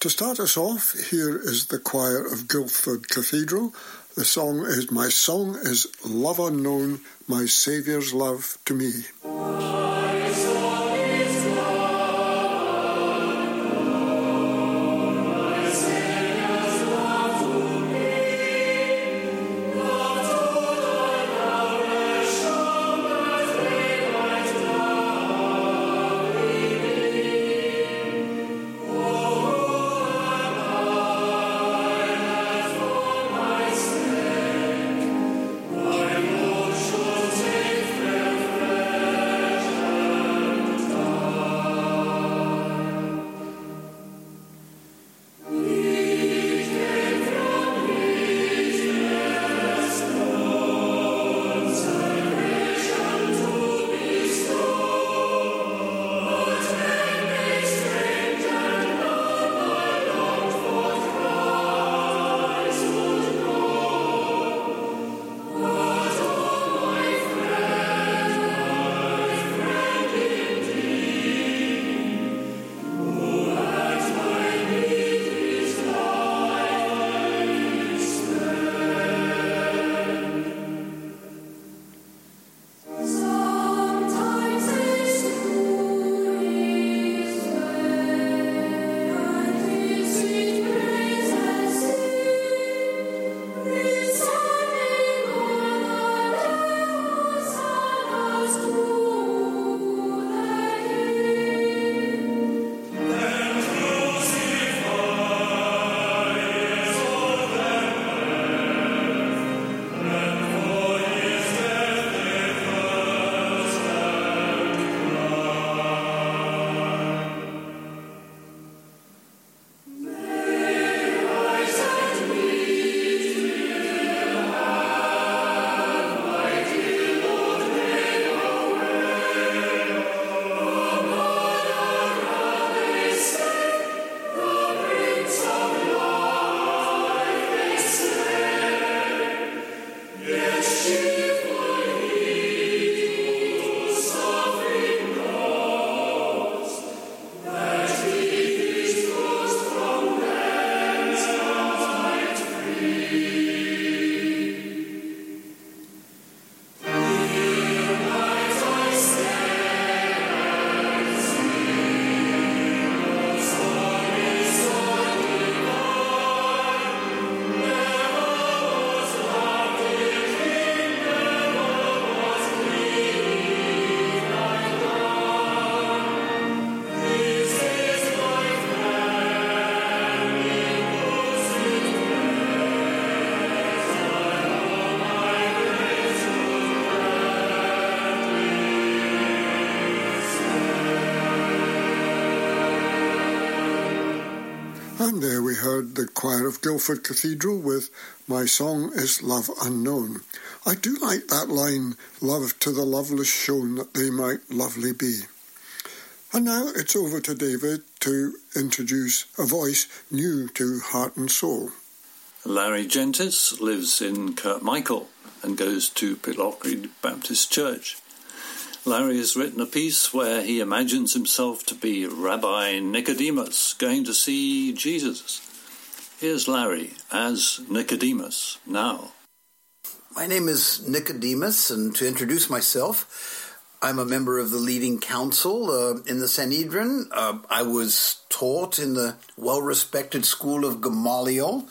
To start us off, here is the choir of Guildford Cathedral. The song is My Song is Love Unknown, My Saviour's Love to Me. There we heard the choir of Guildford Cathedral with My Song is Love Unknown. I do like that line, Love to the loveless shown that they might lovely be. And now it's over to David to introduce a voice new to Heart and Soul. Larry Gentis lives in Kirkmichael and goes to Pitlochry Baptist Church. Larry has written a piece where he imagines himself to be Rabbi Nicodemus going to see Jesus. Here's Larry as Nicodemus now. My name is Nicodemus, and to introduce myself, I'm a member of the leading council uh, in the Sanhedrin. Uh, I was taught in the well respected school of Gamaliel,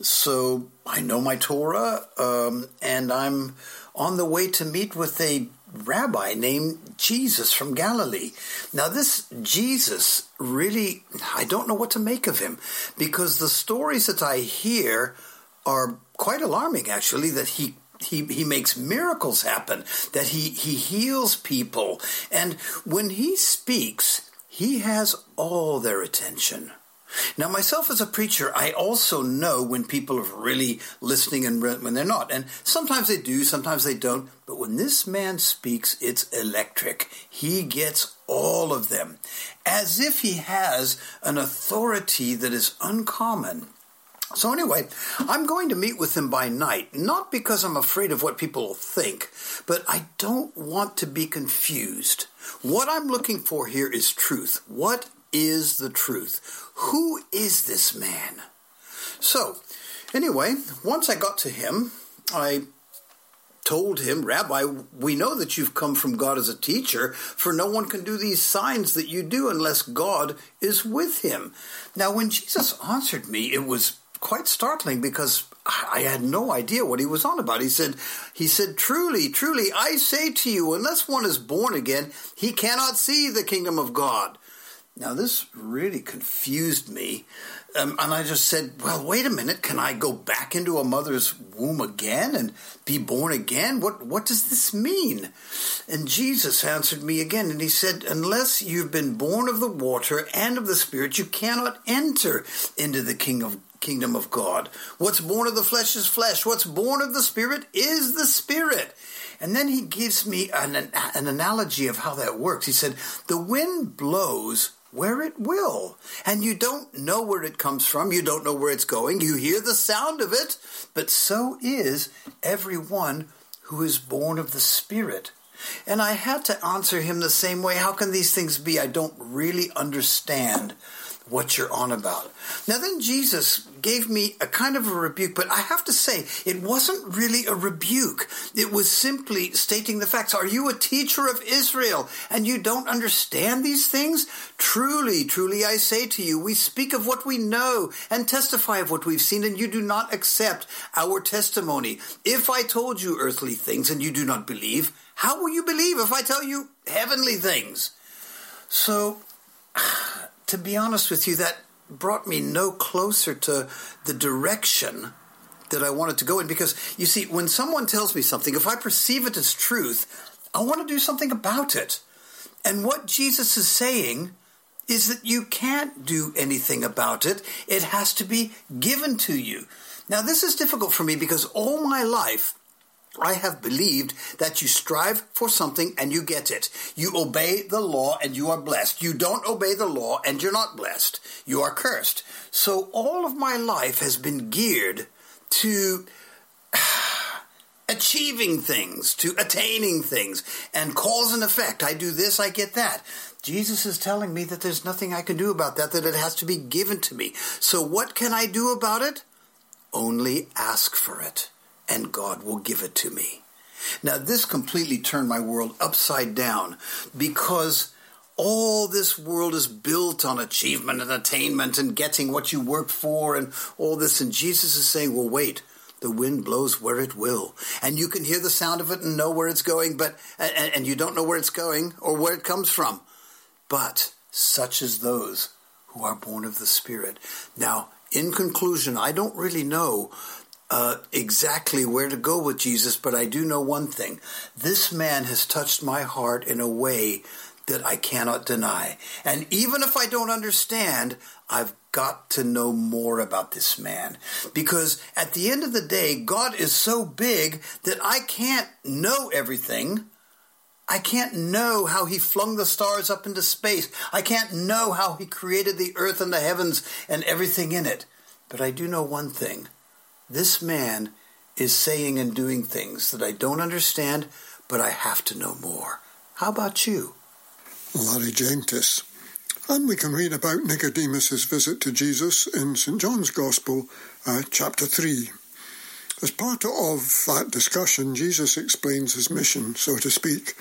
so I know my Torah, um, and I'm on the way to meet with a rabbi named Jesus from Galilee. Now, this Jesus really, I don't know what to make of him because the stories that I hear are quite alarming, actually, that he he, he makes miracles happen, that he, he heals people. And when he speaks, he has all their attention. Now, myself as a preacher, I also know when people are really listening and when they're not. And sometimes they do, sometimes they don't. But when this man speaks, it's electric. He gets all of them, as if he has an authority that is uncommon. So, anyway, I'm going to meet with him by night, not because I'm afraid of what people will think, but I don't want to be confused. What I'm looking for here is truth. What is the truth. Who is this man? So, anyway, once I got to him, I told him, Rabbi, we know that you've come from God as a teacher, for no one can do these signs that you do unless God is with him. Now, when Jesus answered me, it was quite startling because I had no idea what he was on about. He said, he said, truly, truly, I say to you, unless one is born again, he cannot see the kingdom of God. Now, this really confused me. Um, and I just said, well, wait a minute. Can I go back into a mother's womb again and be born again? What, what does this mean? And Jesus answered me again, and he said, unless you've been born of the water and of the Spirit, you cannot enter into the king of, kingdom of God. What's born of the flesh is flesh. What's born of the Spirit is the Spirit. And then he gives me an, an analogy of how that works. He said, the wind blows where it will. And you don't know where it comes from. You don't know where it's going. You hear the sound of it. But so is everyone who is born of the Spirit. And I had to answer him the same way. How can these things be? I don't really understand what you're on about. Now, then Jesus gave me a kind of a rebuke, but I have to say, it wasn't really a rebuke. It was simply stating the facts. Are you a teacher of Israel and you don't understand these things? Truly, truly, I say to you, we speak of what we know and testify of what we've seen, and you do not accept our testimony. If I told you earthly things and you do not believe, how will you believe if I tell you heavenly things? So, to be honest with you, that brought me no closer to the direction that I wanted to go in. Because you see, when someone tells me something, if I perceive it as truth, I want to do something about it. And what Jesus is saying is that you can't do anything about it, it has to be given to you. Now, this is difficult for me because all my life, I have believed that you strive for something and you get it. You obey the law and you are blessed. You don't obey the law and you're not blessed. You are cursed. So all of my life has been geared to achieving things, to attaining things, and cause and effect. I do this, I get that. Jesus is telling me that there's nothing I can do about that, that it has to be given to me. So what can I do about it? Only ask for it and God will give it to me. Now, this completely turned my world upside down because all this world is built on achievement and attainment and getting what you work for and all this. And Jesus is saying, well, wait. The wind blows where it will, and you can hear the sound of it and know where it's going, but and, and you don't know where it's going or where it comes from. But such as those who are born of the Spirit. Now, in conclusion, I don't really know uh, exactly where to go with Jesus, but I do know one thing. This man has touched my heart in a way that I cannot deny. And even if I don't understand, I've got to know more about this man. Because at the end of the day, God is so big that I can't know everything. I can't know how he flung the stars up into space. I can't know how he created the earth and the heavens and everything in it. But I do know one thing this man is saying and doing things that I don't understand, but I have to know more. How about you? Larry. And we can read about Nicodemus's visit to Jesus in St. John's Gospel, uh, chapter 3. As part of that discussion, Jesus explains his mission, so to speak.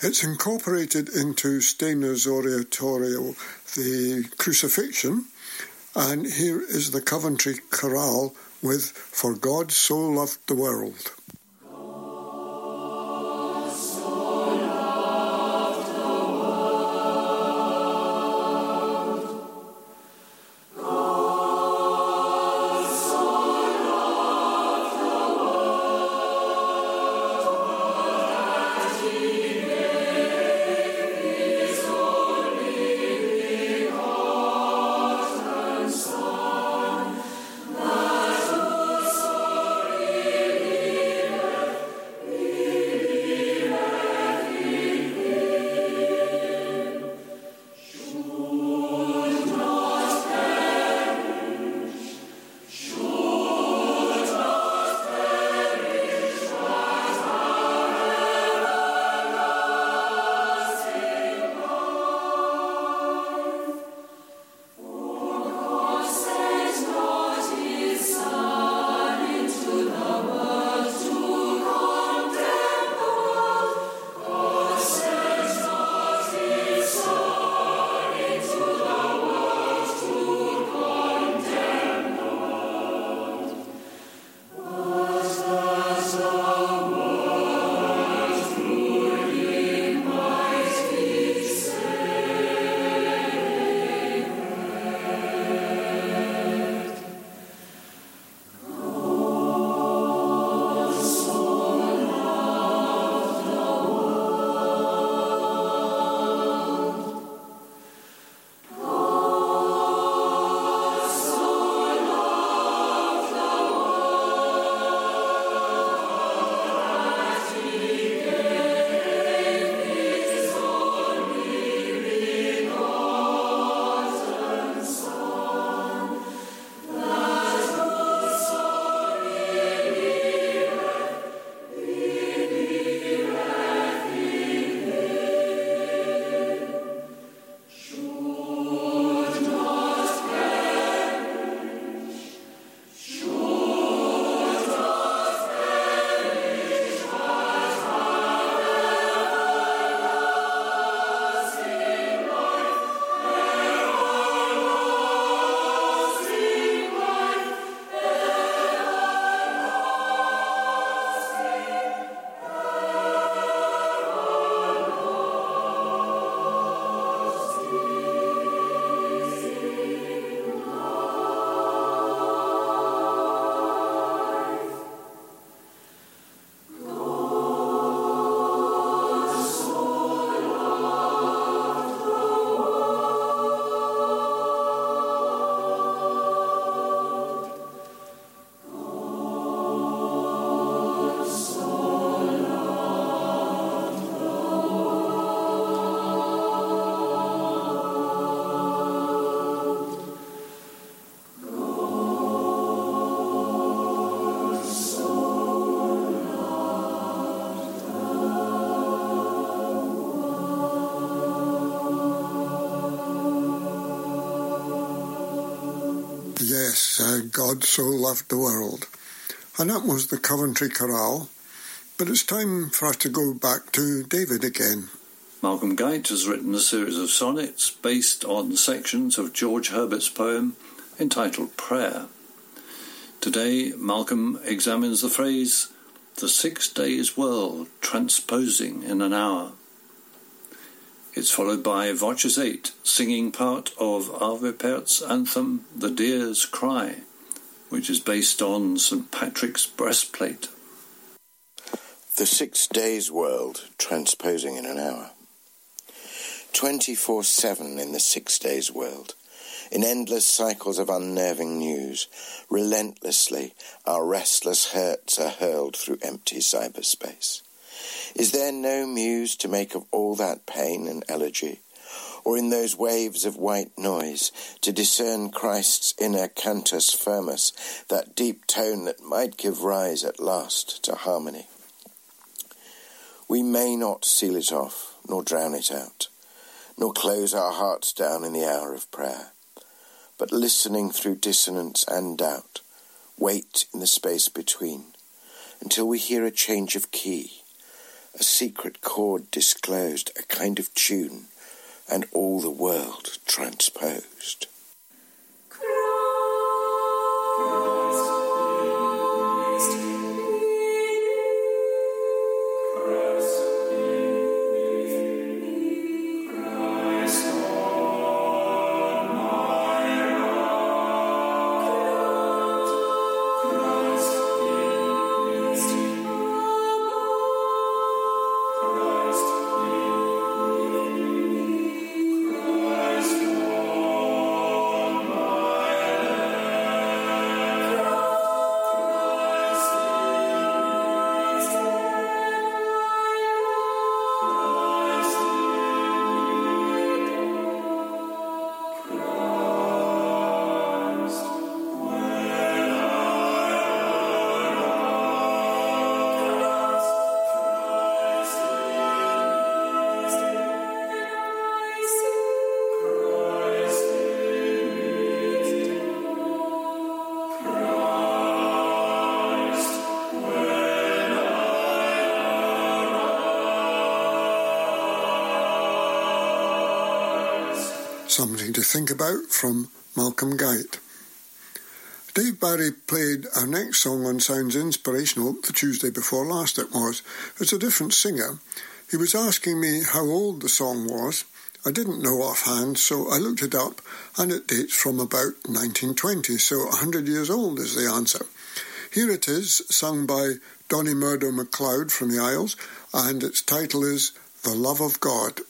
It's incorporated into Stainer's oratorio, the crucifixion, and here is the Coventry chorale with For God so loved the world. God so loved the world. And that was the Coventry Chorale. But it's time for us to go back to David again. Malcolm Guite has written a series of sonnets based on sections of George Herbert's poem entitled Prayer. Today, Malcolm examines the phrase, the six days world transposing in an hour. It's followed by Voces 8, singing part of Arvo Pärt's anthem, The Deer's Cry, which is based on St. Patrick's breastplate. The six days world transposing in an hour. 24 7 in the six days world in endless cycles of unnerving news. Relentlessly, our restless hurts are hurled through empty cyberspace. Is there no muse to make of all that pain and elegy? Or in those waves of white noise to discern Christ's inner cantus firmus, that deep tone that might give rise at last to harmony? We may not seal it off, nor drown it out, nor close our hearts down in the hour of prayer but listening through dissonance and doubt, wait in the space between until we hear a change of key, a secret chord disclosed, a kind of tune, and all the world transposed. Something to think about from Malcolm Guite. Dave Barry played our next song on Sounds Inspirational the Tuesday before last, it was. It's a different singer. He was asking me how old the song was. I didn't know offhand, so I looked it up, and it dates from about 1920, so 100 years old is the answer. Here it is, sung by Donny Murdo MacLeod from the Isles, and its title is The Love of God.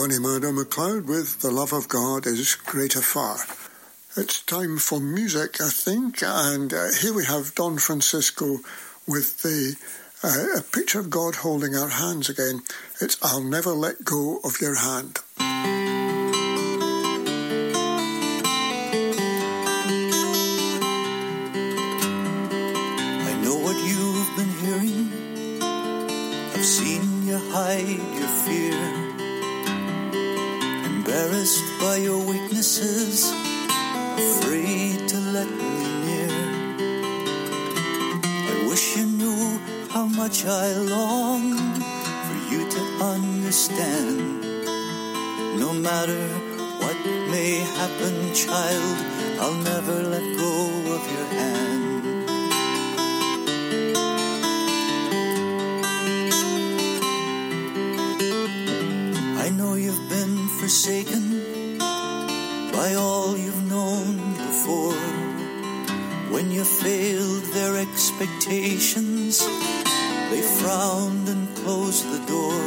Donny Murdo McLeod with The Love of God is Greater Far. It's time for music, I think, and uh, here we have Don Francisco with the uh, a picture of God holding our hands again. It's I'll Never Let Go of Your Hand. afraid to let me near. I wish you knew how much I long for you to understand. No matter what may happen, child, I'll never let go of your hand. I know you've been forsaken by all you've known before. When you failed their expectations, they frowned and closed the door.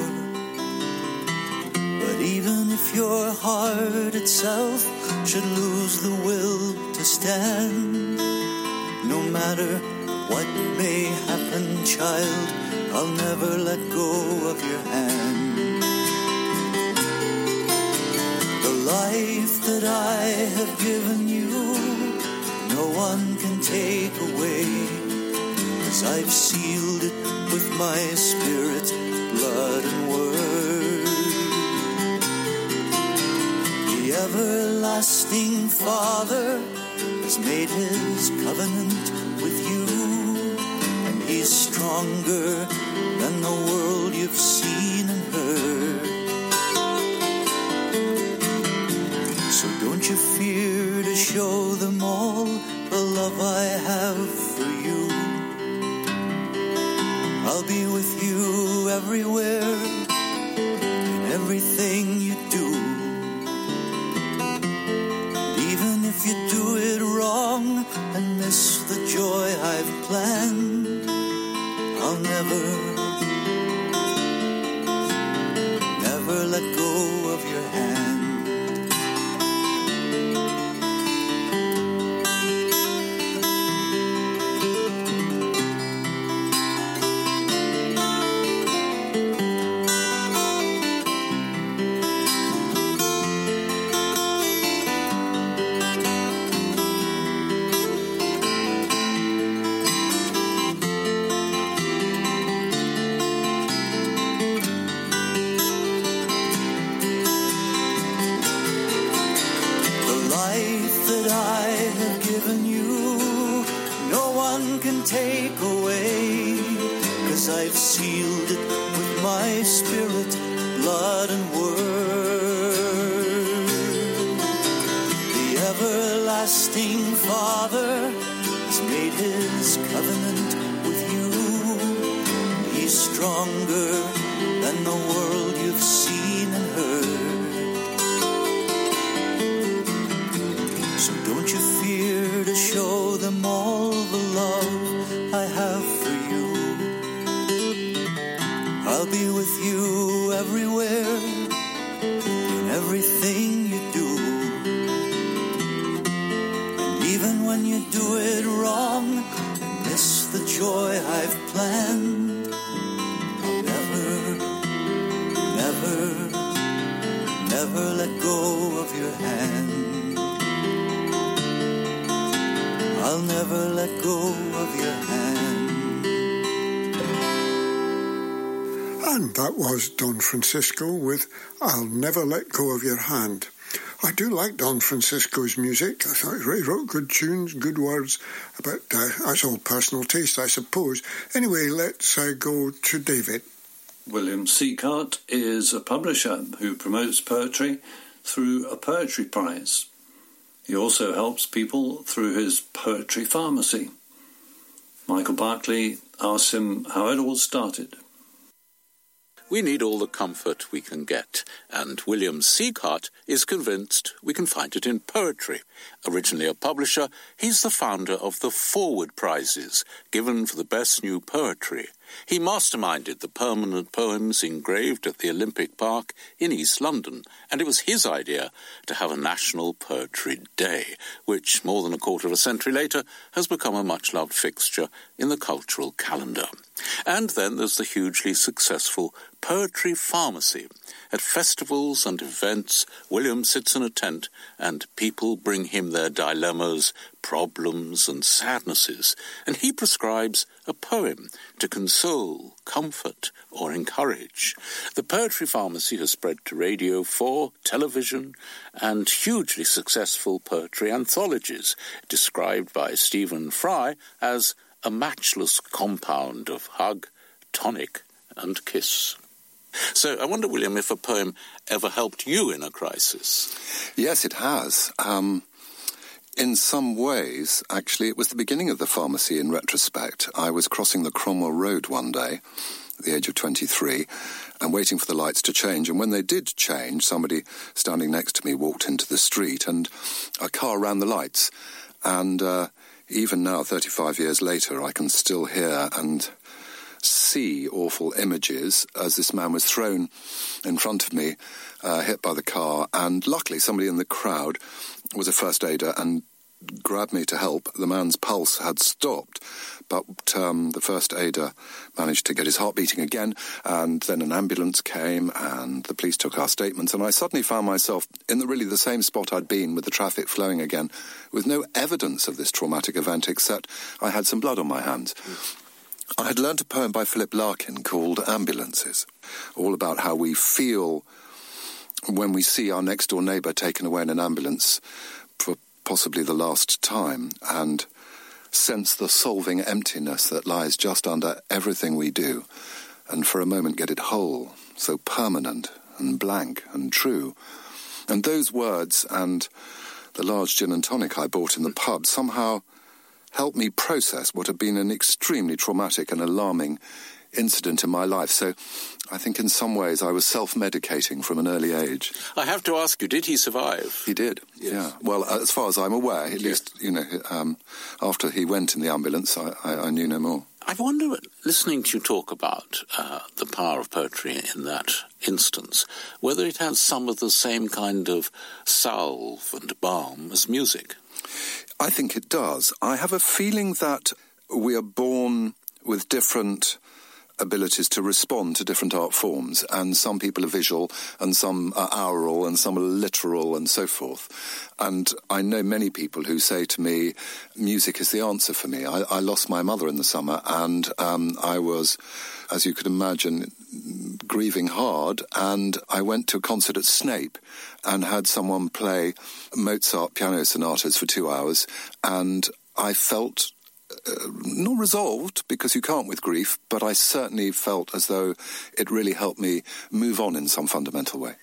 But even if your heart itself should lose the will to stand, no matter what may happen, child, I'll never let go of your hand. life that I have given you, no one can take away. As I've sealed it with my spirit, blood, and word. The everlasting Father has made his covenant with you, and he's stronger than the world you've seen and heard. Don't you fear to show them all the love I have for you? I'll be with you everywhere, in everything you do. And even if you do it wrong and miss the joy I've planned. strong let go of your hand. And that was Don Francisco with I'll Never Let Go of Your Hand. I do like Don Francisco's music. I thought he wrote good tunes, good words, but uh, that's all personal taste, I suppose. Anyway, let's uh, go to David. William Sieghart is a publisher who promotes poetry through a poetry prize. He also helps people through his poetry pharmacy. Michael Berkeley asks him how it all started. We need all the comfort we can get, and William Sieghart is convinced we can find it in poetry. Originally a publisher, he's the founder of the Forward Prizes, given for the best new poetry. He masterminded the permanent poems engraved at the Olympic Park in East London, and it was his idea to have a National Poetry Day, which, more than a quarter of a century later, has become a much loved fixture in the cultural calendar. And then there's the hugely successful Poetry Pharmacy. At festivals and events, William sits in a tent and people bring him their dilemmas, problems, and sadnesses, and he prescribes a poem to console, comfort, or encourage. The Poetry Pharmacy has spread to radio, for television, and hugely successful poetry anthologies, described by Stephen Fry as a matchless compound of hug, tonic, and kiss. So I wonder, William, if a poem ever helped you in a crisis. Yes, it has. Um, in some ways, actually, it was the beginning of the pharmacy in retrospect. I was crossing the Cromwell Road one day at the age of 23 and waiting for the lights to change. And when they did change, somebody standing next to me walked into the street and a car ran the lights. And uh, even now, 35 years later, I can still hear and see awful images as this man was thrown in front of me, uh, hit by the car, and luckily somebody in the crowd was a first aider and grabbed me to help. The man's pulse had stopped, but um, the first aider managed to get his heart beating again, and then an ambulance came, and the police took our statements, and I suddenly found myself in the, really the same spot I'd been with the traffic flowing again, with no evidence of this traumatic event except I had some blood on my hands. I had learnt a poem by Philip Larkin called Ambulances, all about how we feel when we see our next door neighbour taken away in an ambulance for possibly the last time and sense the solving emptiness that lies just under everything we do and for a moment get it whole, so permanent and blank and true. And those words and the large gin and tonic I bought in the pub somehow helped me process what had been an extremely traumatic and alarming incident in my life. So I think in some ways I was self medicating from an early age. I have to ask you, did he survive? He did, yes. yeah. Well, as far as I'm aware, at yes. least, you know, um, after he went in the ambulance, I, I, I, knew no more. I wonder, listening to you talk about uh, the power of poetry in that instance, whether it has some of the same kind of salve and balm as music. I think it does. I have a feeling that we are born with different abilities to respond to different art forms, and some people are visual, and some are aural, and some are literal, and so forth. And I know many people who say to me, music is the answer for me. I, I lost my mother in the summer, and um, I was, as you could imagine, grieving hard, and I went to a concert at Snape and had someone play Mozart piano sonatas for two hours, and I felt uh, not resolved because you can't with grief, but I certainly felt as though it really helped me move on in some fundamental way.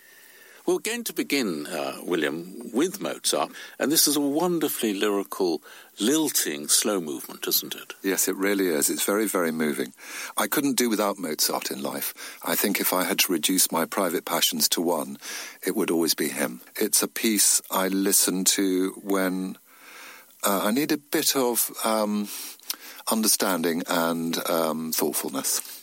We're going to begin, uh, William, with Mozart, and this is a wonderfully lyrical, lilting slow movement, isn't it? Yes, it really is. It's very, very moving. I couldn't do without Mozart in life. I think if I had to reduce my private passions to one, it would always be him. It's a piece I listen to when uh, I need a bit of um, understanding and um, thoughtfulness.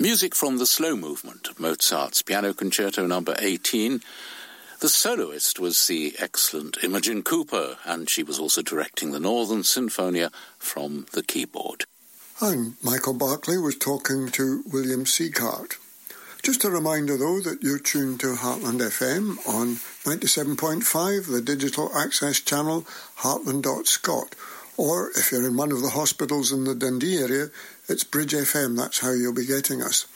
Music from the slow movement of Mozart's Piano Concerto Number 18. The soloist was the excellent Imogen Cooper, and she was also directing the Northern Sinfonia from the keyboard. And Michael Berkeley was talking to William Sieghart. Just a reminder, though, that you're tuned to Heartland FM on 97.5, the digital access channel, heartland.scot. Or if you're in one of the hospitals in the Dundee area, it's Bridge FM. That's how you'll be getting us.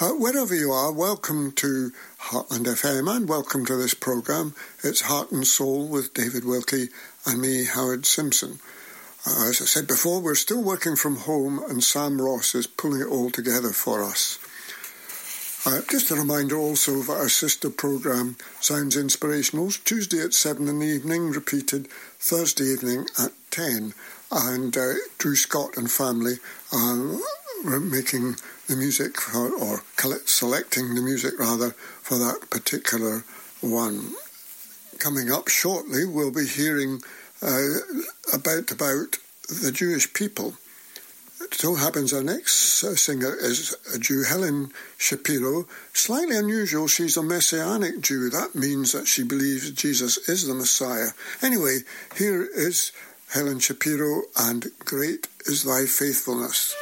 Uh, wherever you are, welcome to Heartland FM and welcome to this programme. It's Heart and Soul with David Wilkie and me, Howard Simpson. Uh, as I said before, we're still working from home and Sam Ross is pulling it all together for us. Uh, just a reminder also of our sister programme, Sounds Inspirationals, Tuesday at 7 in the evening, repeated Thursday evening at 10. And uh, Drew Scott and family are making the music, for, or selecting the music rather, for that particular one. Coming up shortly, we'll be hearing uh, about, about the Jewish people it so happens our next uh, singer is a Jew, Helen Shapiro. Slightly unusual, she's a Messianic Jew. That means that she believes Jesus is the Messiah. Anyway, here is Helen Shapiro, and Great is Thy Faithfulness.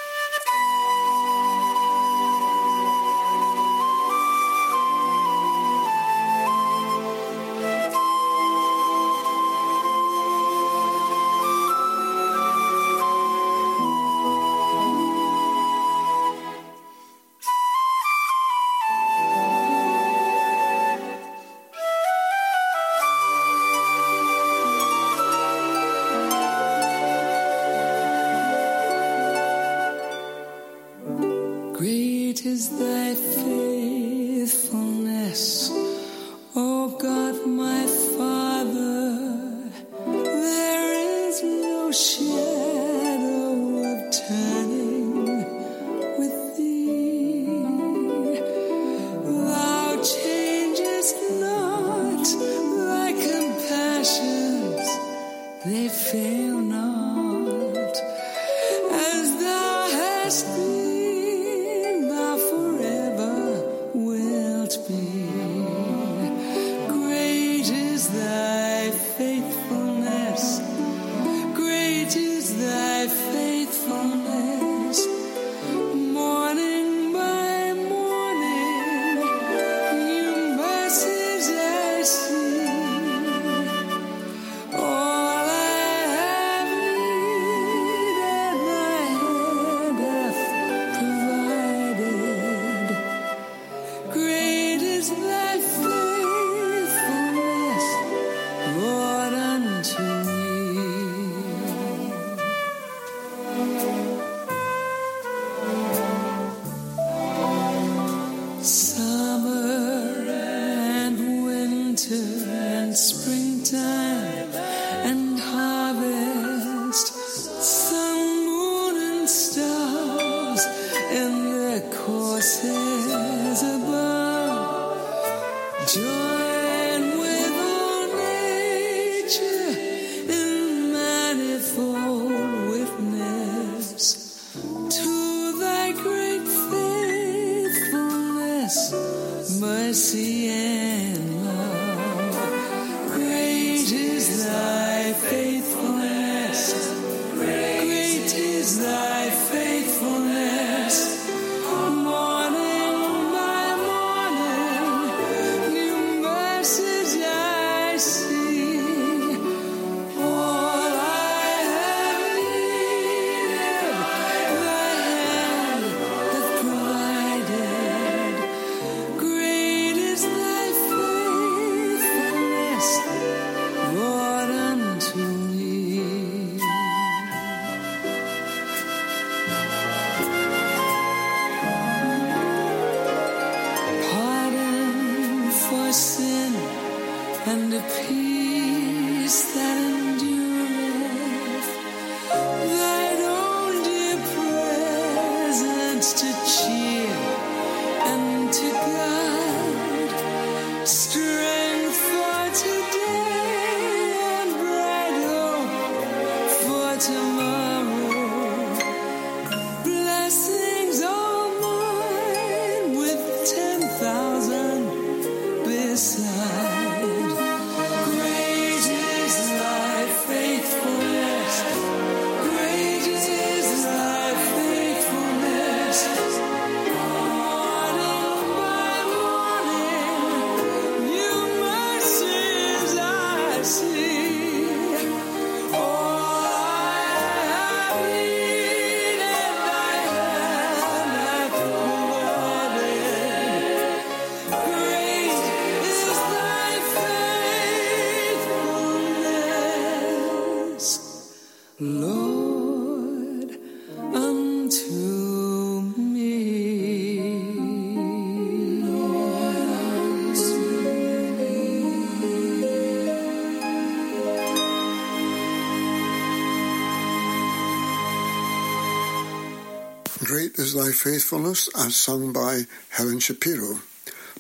Great is thy faithfulness, as sung by Helen Shapiro.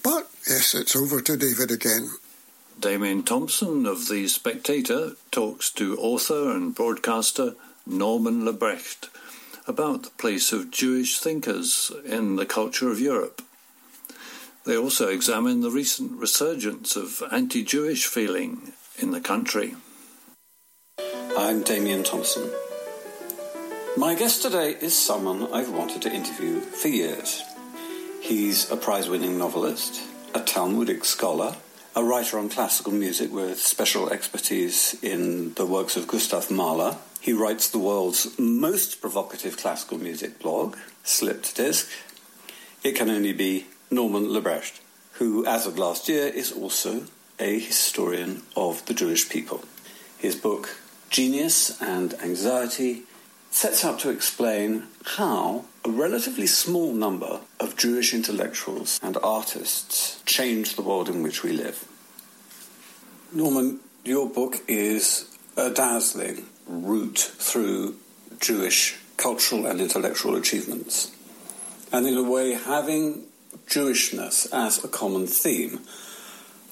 But yes, it's over to David again. Damien Thompson of The Spectator talks to author and broadcaster Norman Lebrecht about the place of Jewish thinkers in the culture of Europe. They also examine the recent resurgence of anti Jewish feeling in the country. I'm Damien Thompson. My guest today is someone I've wanted to interview for years. He's a prize winning novelist, a Talmudic scholar, a writer on classical music with special expertise in the works of Gustav Mahler. He writes the world's most provocative classical music blog, Slipped Disc. It can only be Norman Lebrecht, who, as of last year, is also a historian of the Jewish people. His book, Genius and Anxiety, sets out to explain how a relatively small number of Jewish intellectuals and artists changed the world in which we live. Norman, your book is a dazzling route through Jewish cultural and intellectual achievements. And in a way, having Jewishness as a common theme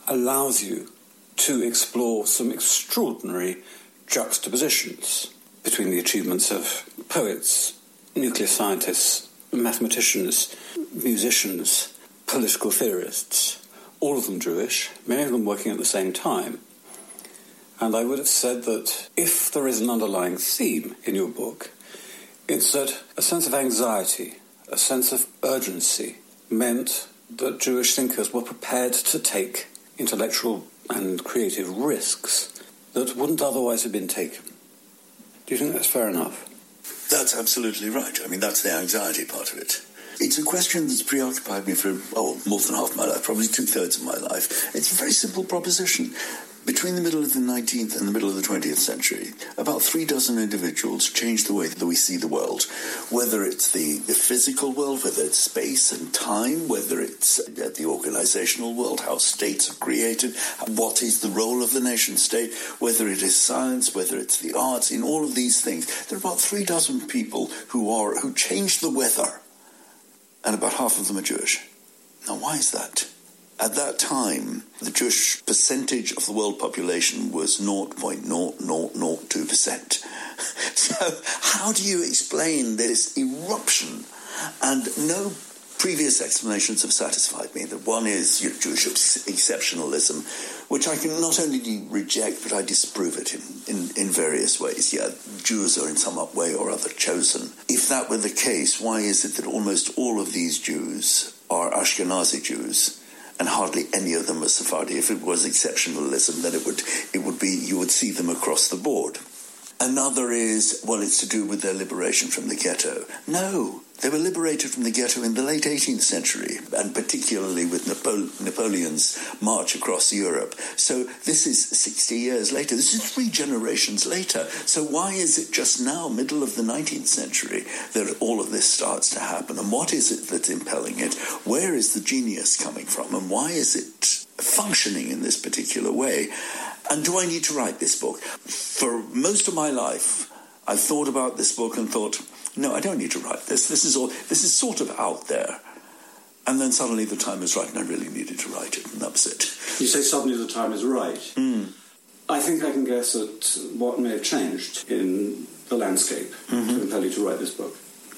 allows you to explore some extraordinary juxtapositions between the achievements of poets, nuclear scientists, mathematicians, musicians, political theorists, all of them Jewish, many of them working at the same time. And I would have said that if there is an underlying theme in your book, it's that a sense of anxiety, a sense of urgency meant that Jewish thinkers were prepared to take intellectual and creative risks that wouldn't otherwise have been taken. Do you think that's fair enough? That's absolutely right. I mean, that's the anxiety part of it. It's a question that's preoccupied me for, oh, more than half my life, probably two thirds of my life. It's a very simple proposition. Between the middle of the 19th and the middle of the 20th century, about three dozen individuals changed the way that we see the world. Whether it's the, the physical world, whether it's space and time, whether it's uh, the organizational world, how states are created, what is the role of the nation state, whether it is science, whether it's the arts, in all of these things. There are about three dozen people who are who changed the weather, and about half of them are Jewish. Now, why is that? At that time, the Jewish percentage of the world population was 0.0002%. So, how do you explain this eruption? And no previous explanations have satisfied me. The one is you know, Jewish exceptionalism, which I can not only reject, but I disprove it in, in, in various ways. Yeah, Jews are in some way or other chosen. If that were the case, why is it that almost all of these Jews are Ashkenazi Jews? And hardly any of them are Sephardi. If it was exceptionalism, then it would it would be you would see them across the board. Another is well, it's to do with their liberation from the ghetto. No, they were liberated from the ghetto in the late 18th century, and particularly with Napoleon's march across Europe. So this is 60 years later. This is three generations later. So why is it just now, middle of the 19th century, that all of this starts to happen? And what is it that's impelling it? Where is the genius coming from? And why is it functioning in this particular way? And do I need to write this book? For most of my life, I've thought about this book and thought, no, I don't need to write this. This is all. This is sort of out there. And then suddenly the time is right, and I really needed to write it, and that was it. You say suddenly the time is right. Mm. I think I can guess at what may have changed in the landscape mm-hmm. to compel you to write this book,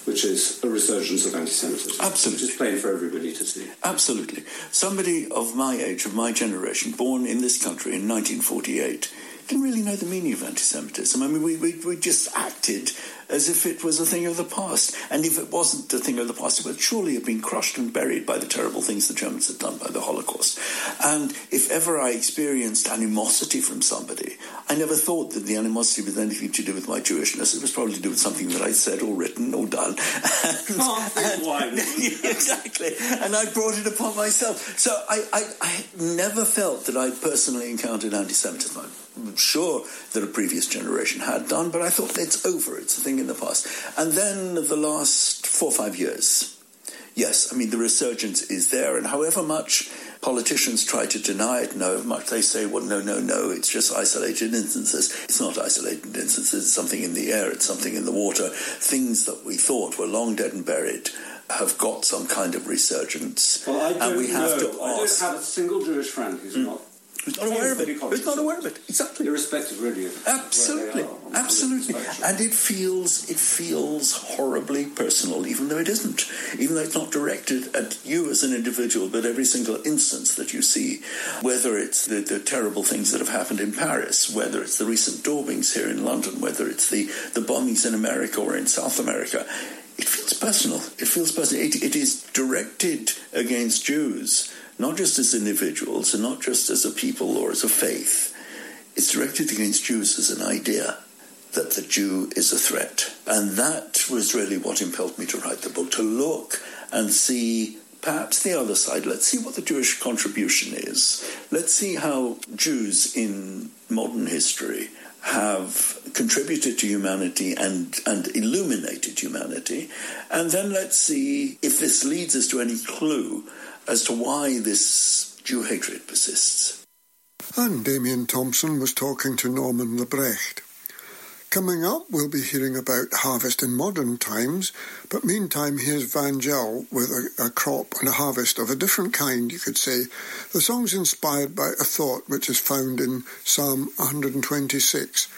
which is a resurgence of anti-Semitism. Absolutely, which is plain for everybody to see. Absolutely, somebody of my age, of my generation, born in this country in 1948 didn't really know the meaning of anti-Semitism. I mean, we, we, we just acted as if it was a thing of the past. And if it wasn't a thing of the past, it would surely have been crushed and buried by the terrible things the Germans had done by the Holocaust. And if ever I experienced animosity from somebody, I never thought that the animosity was anything to do with my Jewishness. It was probably to do with something that I'd said or written or done. And, exactly. And I brought it upon myself. So I, I, I never felt that I personally encountered sure that a previous generation had done, but I thought it's over. It's a thing in the past. And then the last four or five years, yes, I mean, the resurgence is there, and however much politicians try to deny it, no, much they say, well, no, no, no, it's just isolated instances. It's not isolated instances, it's something in the air, it's something in the water. Things that we thought were long dead and buried have got some kind of resurgence. Well, I don't and we have know. to I don't have a single Jewish friend who's hmm. not. Who's not aware of it? Who's not aware of it? Exactly. Irrespective, really, Absolutely, where they are on the absolutely, and it feels it feels horribly personal, even though it isn't. Even though it's not directed at you as an individual, but every single instance that you see, whether it's the, the terrible things that have happened in Paris, whether it's the recent bombings here in London, whether it's the the bombings in America or in South America. It feels personal. It feels personal. It, it is directed against Jews, not just as individuals and not just as a people or as a faith. It's directed against Jews as an idea that the Jew is a threat. And that was really what impelled me to write the book, to look and see perhaps the other side. Let's see what the Jewish contribution is. Let's see how Jews in modern history have contributed to humanity and, and illuminated humanity. And then let's see if this leads us to any clue as to why this Jew hatred persists. And Damien Thompson was talking to Norman Lebrecht. Coming up, we'll be hearing about harvest in modern times, but meantime, here's Van Gel with a, a, crop and a harvest of a different kind, you could say. The song's inspired by a thought which is found in Psalm 126.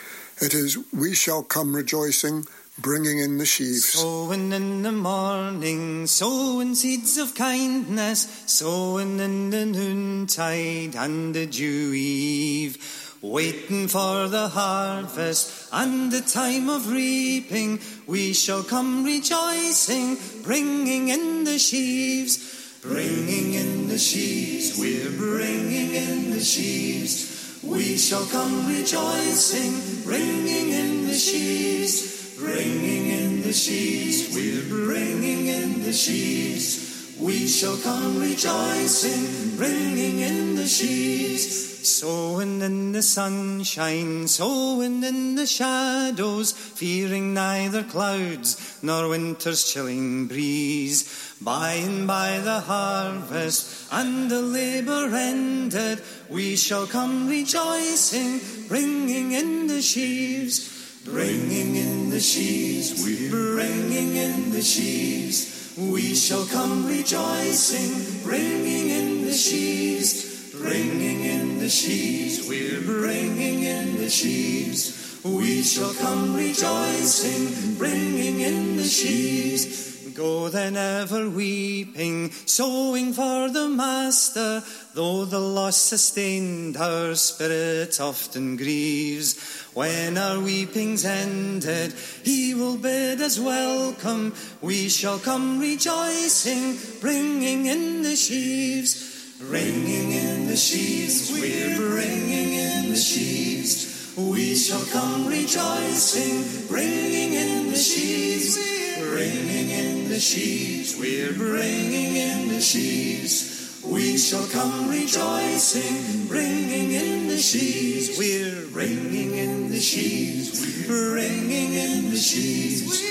It is, We shall come rejoicing, bringing in the sheaves. Sowing in the morning, sowing seeds of kindness, sowing in the noontide and the dew eve. Waiting for the harvest and the time of reaping, we shall come rejoicing, bringing in the sheaves, bringing in the sheaves, we're bringing in the sheaves. We shall come rejoicing, bringing in the sheaves, bringing in the sheaves, we're bringing in the sheaves. We shall come rejoicing, bringing in the sheaves. Sowing in the sunshine, sowing in the shadows, fearing neither clouds nor winter's chilling breeze. By and by the harvest and the labour ended, we shall come rejoicing, bringing in the sheaves, bringing in the sheaves, we're bringing in the sheaves. We shall come rejoicing, bringing in the sheaves. Bringing in the sheaves, we're bringing in the sheaves. We shall come rejoicing, bringing in the sheaves. Go then ever weeping, sowing for the Master, though the loss sustained our spirit often grieves. When our weeping's ended, he will bid us welcome. We shall come rejoicing, bringing in the sheaves. Bringing in the sheaves, we're bringing in the sheaves. We shall come rejoicing, bringing in the sheaves. Bringing in the sheaves, we're bringing in the sheaves. We shall come rejoicing, bringing in the sheaves. We're bringing in the sheaves, we're bringing in the sheaves.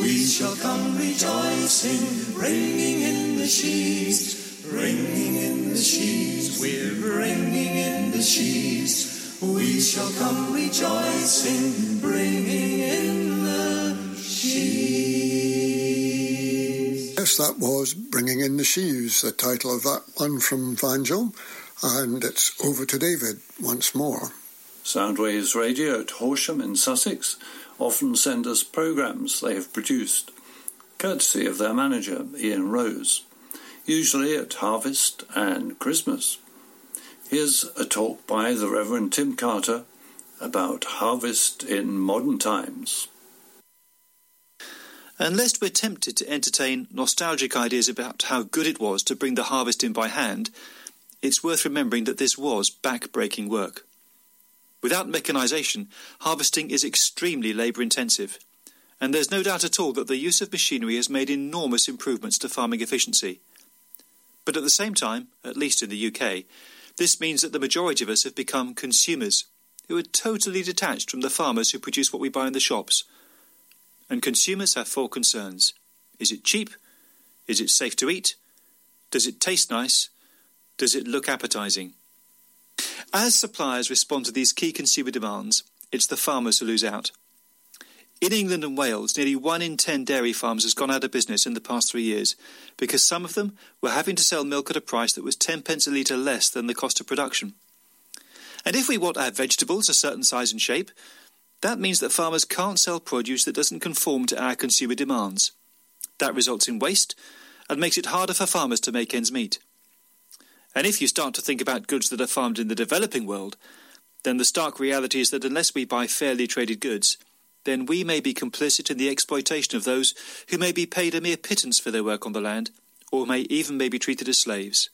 We shall come rejoicing, bringing in the sheaves. Bringing in the sheaves, we're bringing in the sheaves. We shall come rejoicing, bringing in the sheaves. That was Bringing in the Sheaves, the title of that one from Vangel. And it's over to David once more. Soundwaves Radio at Horsham in Sussex often send us programmes they have produced, courtesy of their manager, Ian Rose usually at harvest and Christmas. Here's a talk by the Reverend Tim Carter about harvest in modern times. And lest we're tempted to entertain nostalgic ideas about how good it was to bring the harvest in by hand, it's worth remembering that this was back-breaking work. Without mechanisation, harvesting is extremely labour intensive, and there's no doubt at all that the use of machinery has made enormous improvements to farming efficiency. But at the same time, at least in the UK, this means that the majority of us have become consumers, who are totally detached from the farmers who produce what we buy in the shops. And consumers have four concerns is it cheap? Is it safe to eat? Does it taste nice? Does it look appetizing? As suppliers respond to these key consumer demands, it's the farmers who lose out. In England and Wales, nearly one in ten dairy farms has gone out of business in the past three years because some of them were having to sell milk at a price that was 10 pence a litre less than the cost of production. And if we want our vegetables a certain size and shape, that means that farmers can't sell produce that doesn't conform to our consumer demands. That results in waste and makes it harder for farmers to make ends meet. And if you start to think about goods that are farmed in the developing world, then the stark reality is that unless we buy fairly traded goods, then we may be complicit in the exploitation of those who may be paid a mere pittance for their work on the land, or may even may be treated as slaves.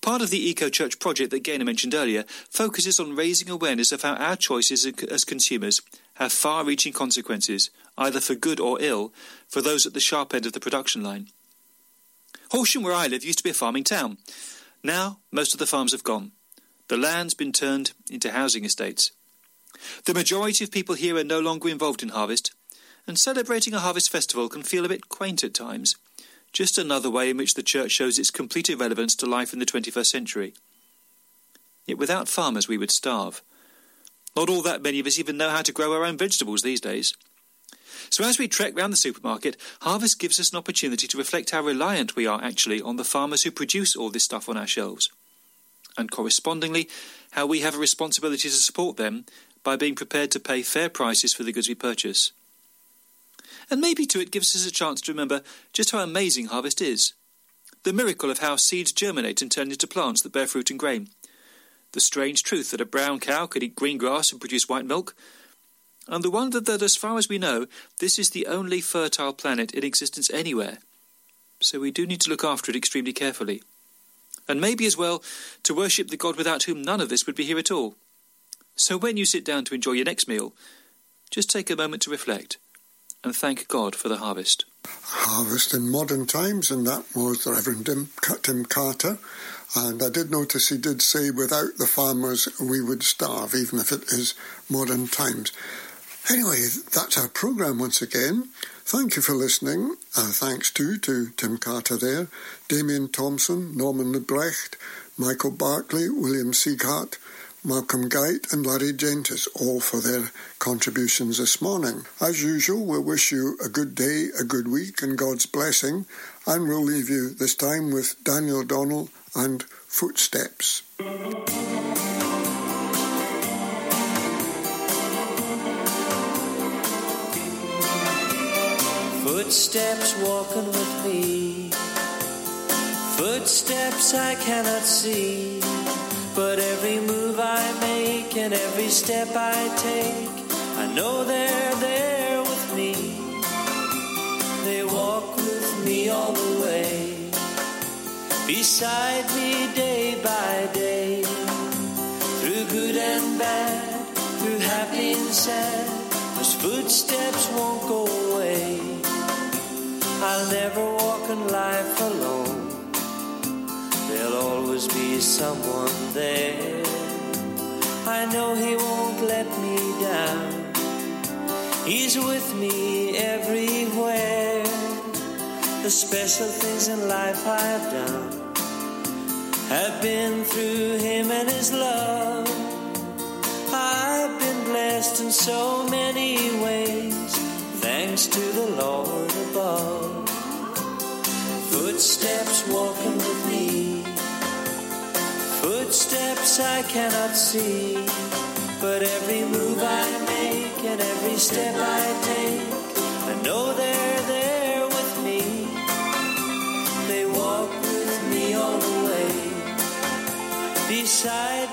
Part of the Eco Church project that Gaynor mentioned earlier focuses on raising awareness of how our choices as consumers have far reaching consequences, either for good or ill, for those at the sharp end of the production line. Horsham, where I live, used to be a farming town. Now, most of the farms have gone. The land's been turned into housing estates. The majority of people here are no longer involved in harvest, and celebrating a harvest festival can feel a bit quaint at times. Just another way in which the church shows its complete irrelevance to life in the 21st century. Yet without farmers, we would starve. Not all that many of us even know how to grow our own vegetables these days. So as we trek round the supermarket, harvest gives us an opportunity to reflect how reliant we are actually on the farmers who produce all this stuff on our shelves. And correspondingly, how we have a responsibility to support them by being prepared to pay fair prices for the goods we purchase. And maybe too it gives us a chance to remember just how amazing harvest is. The miracle of how seeds germinate and turn into plants that bear fruit and grain. The strange truth that a brown cow could eat green grass and produce white milk. And the wonder that, as far as we know, this is the only fertile planet in existence anywhere. So we do need to look after it extremely carefully. And maybe as well to worship the God without whom none of this would be here at all. So when you sit down to enjoy your next meal, just take a moment to reflect and thank God for the harvest. Harvest in modern times, and that was the Reverend Tim, Tim Carter. And I did notice he did say, without the farmers, we would starve, even if it is modern times. Anyway, that's our programme once again. Thank you for listening. Uh, thanks too to Tim Carter there, Damien Thompson, Norman Lebrecht, Michael Berkeley, William Sieghart, Malcolm Guite and Larry Gentis, all for their contributions this morning. As usual, we wish you a good day, a good week, and God's blessing, and we'll leave you this time with Daniel O'Donnell and Footsteps. Footsteps walking with me, footsteps I cannot see but every move I make and every step I take, I know they're there with me. They walk with me all the way, beside me day by day, through good and bad, through happy and sad. Those footsteps won't go away. I'll never walk in life alone always be someone there. I know He won't let me down. He's with me everywhere. The special things in life I've done have been through Him and His love. I've been blessed in so many ways, thanks to the Lord above. Footsteps walking with me Footsteps I cannot see, but every move I make and every step I take, I know they're there with me. They walk with me all the way, beside.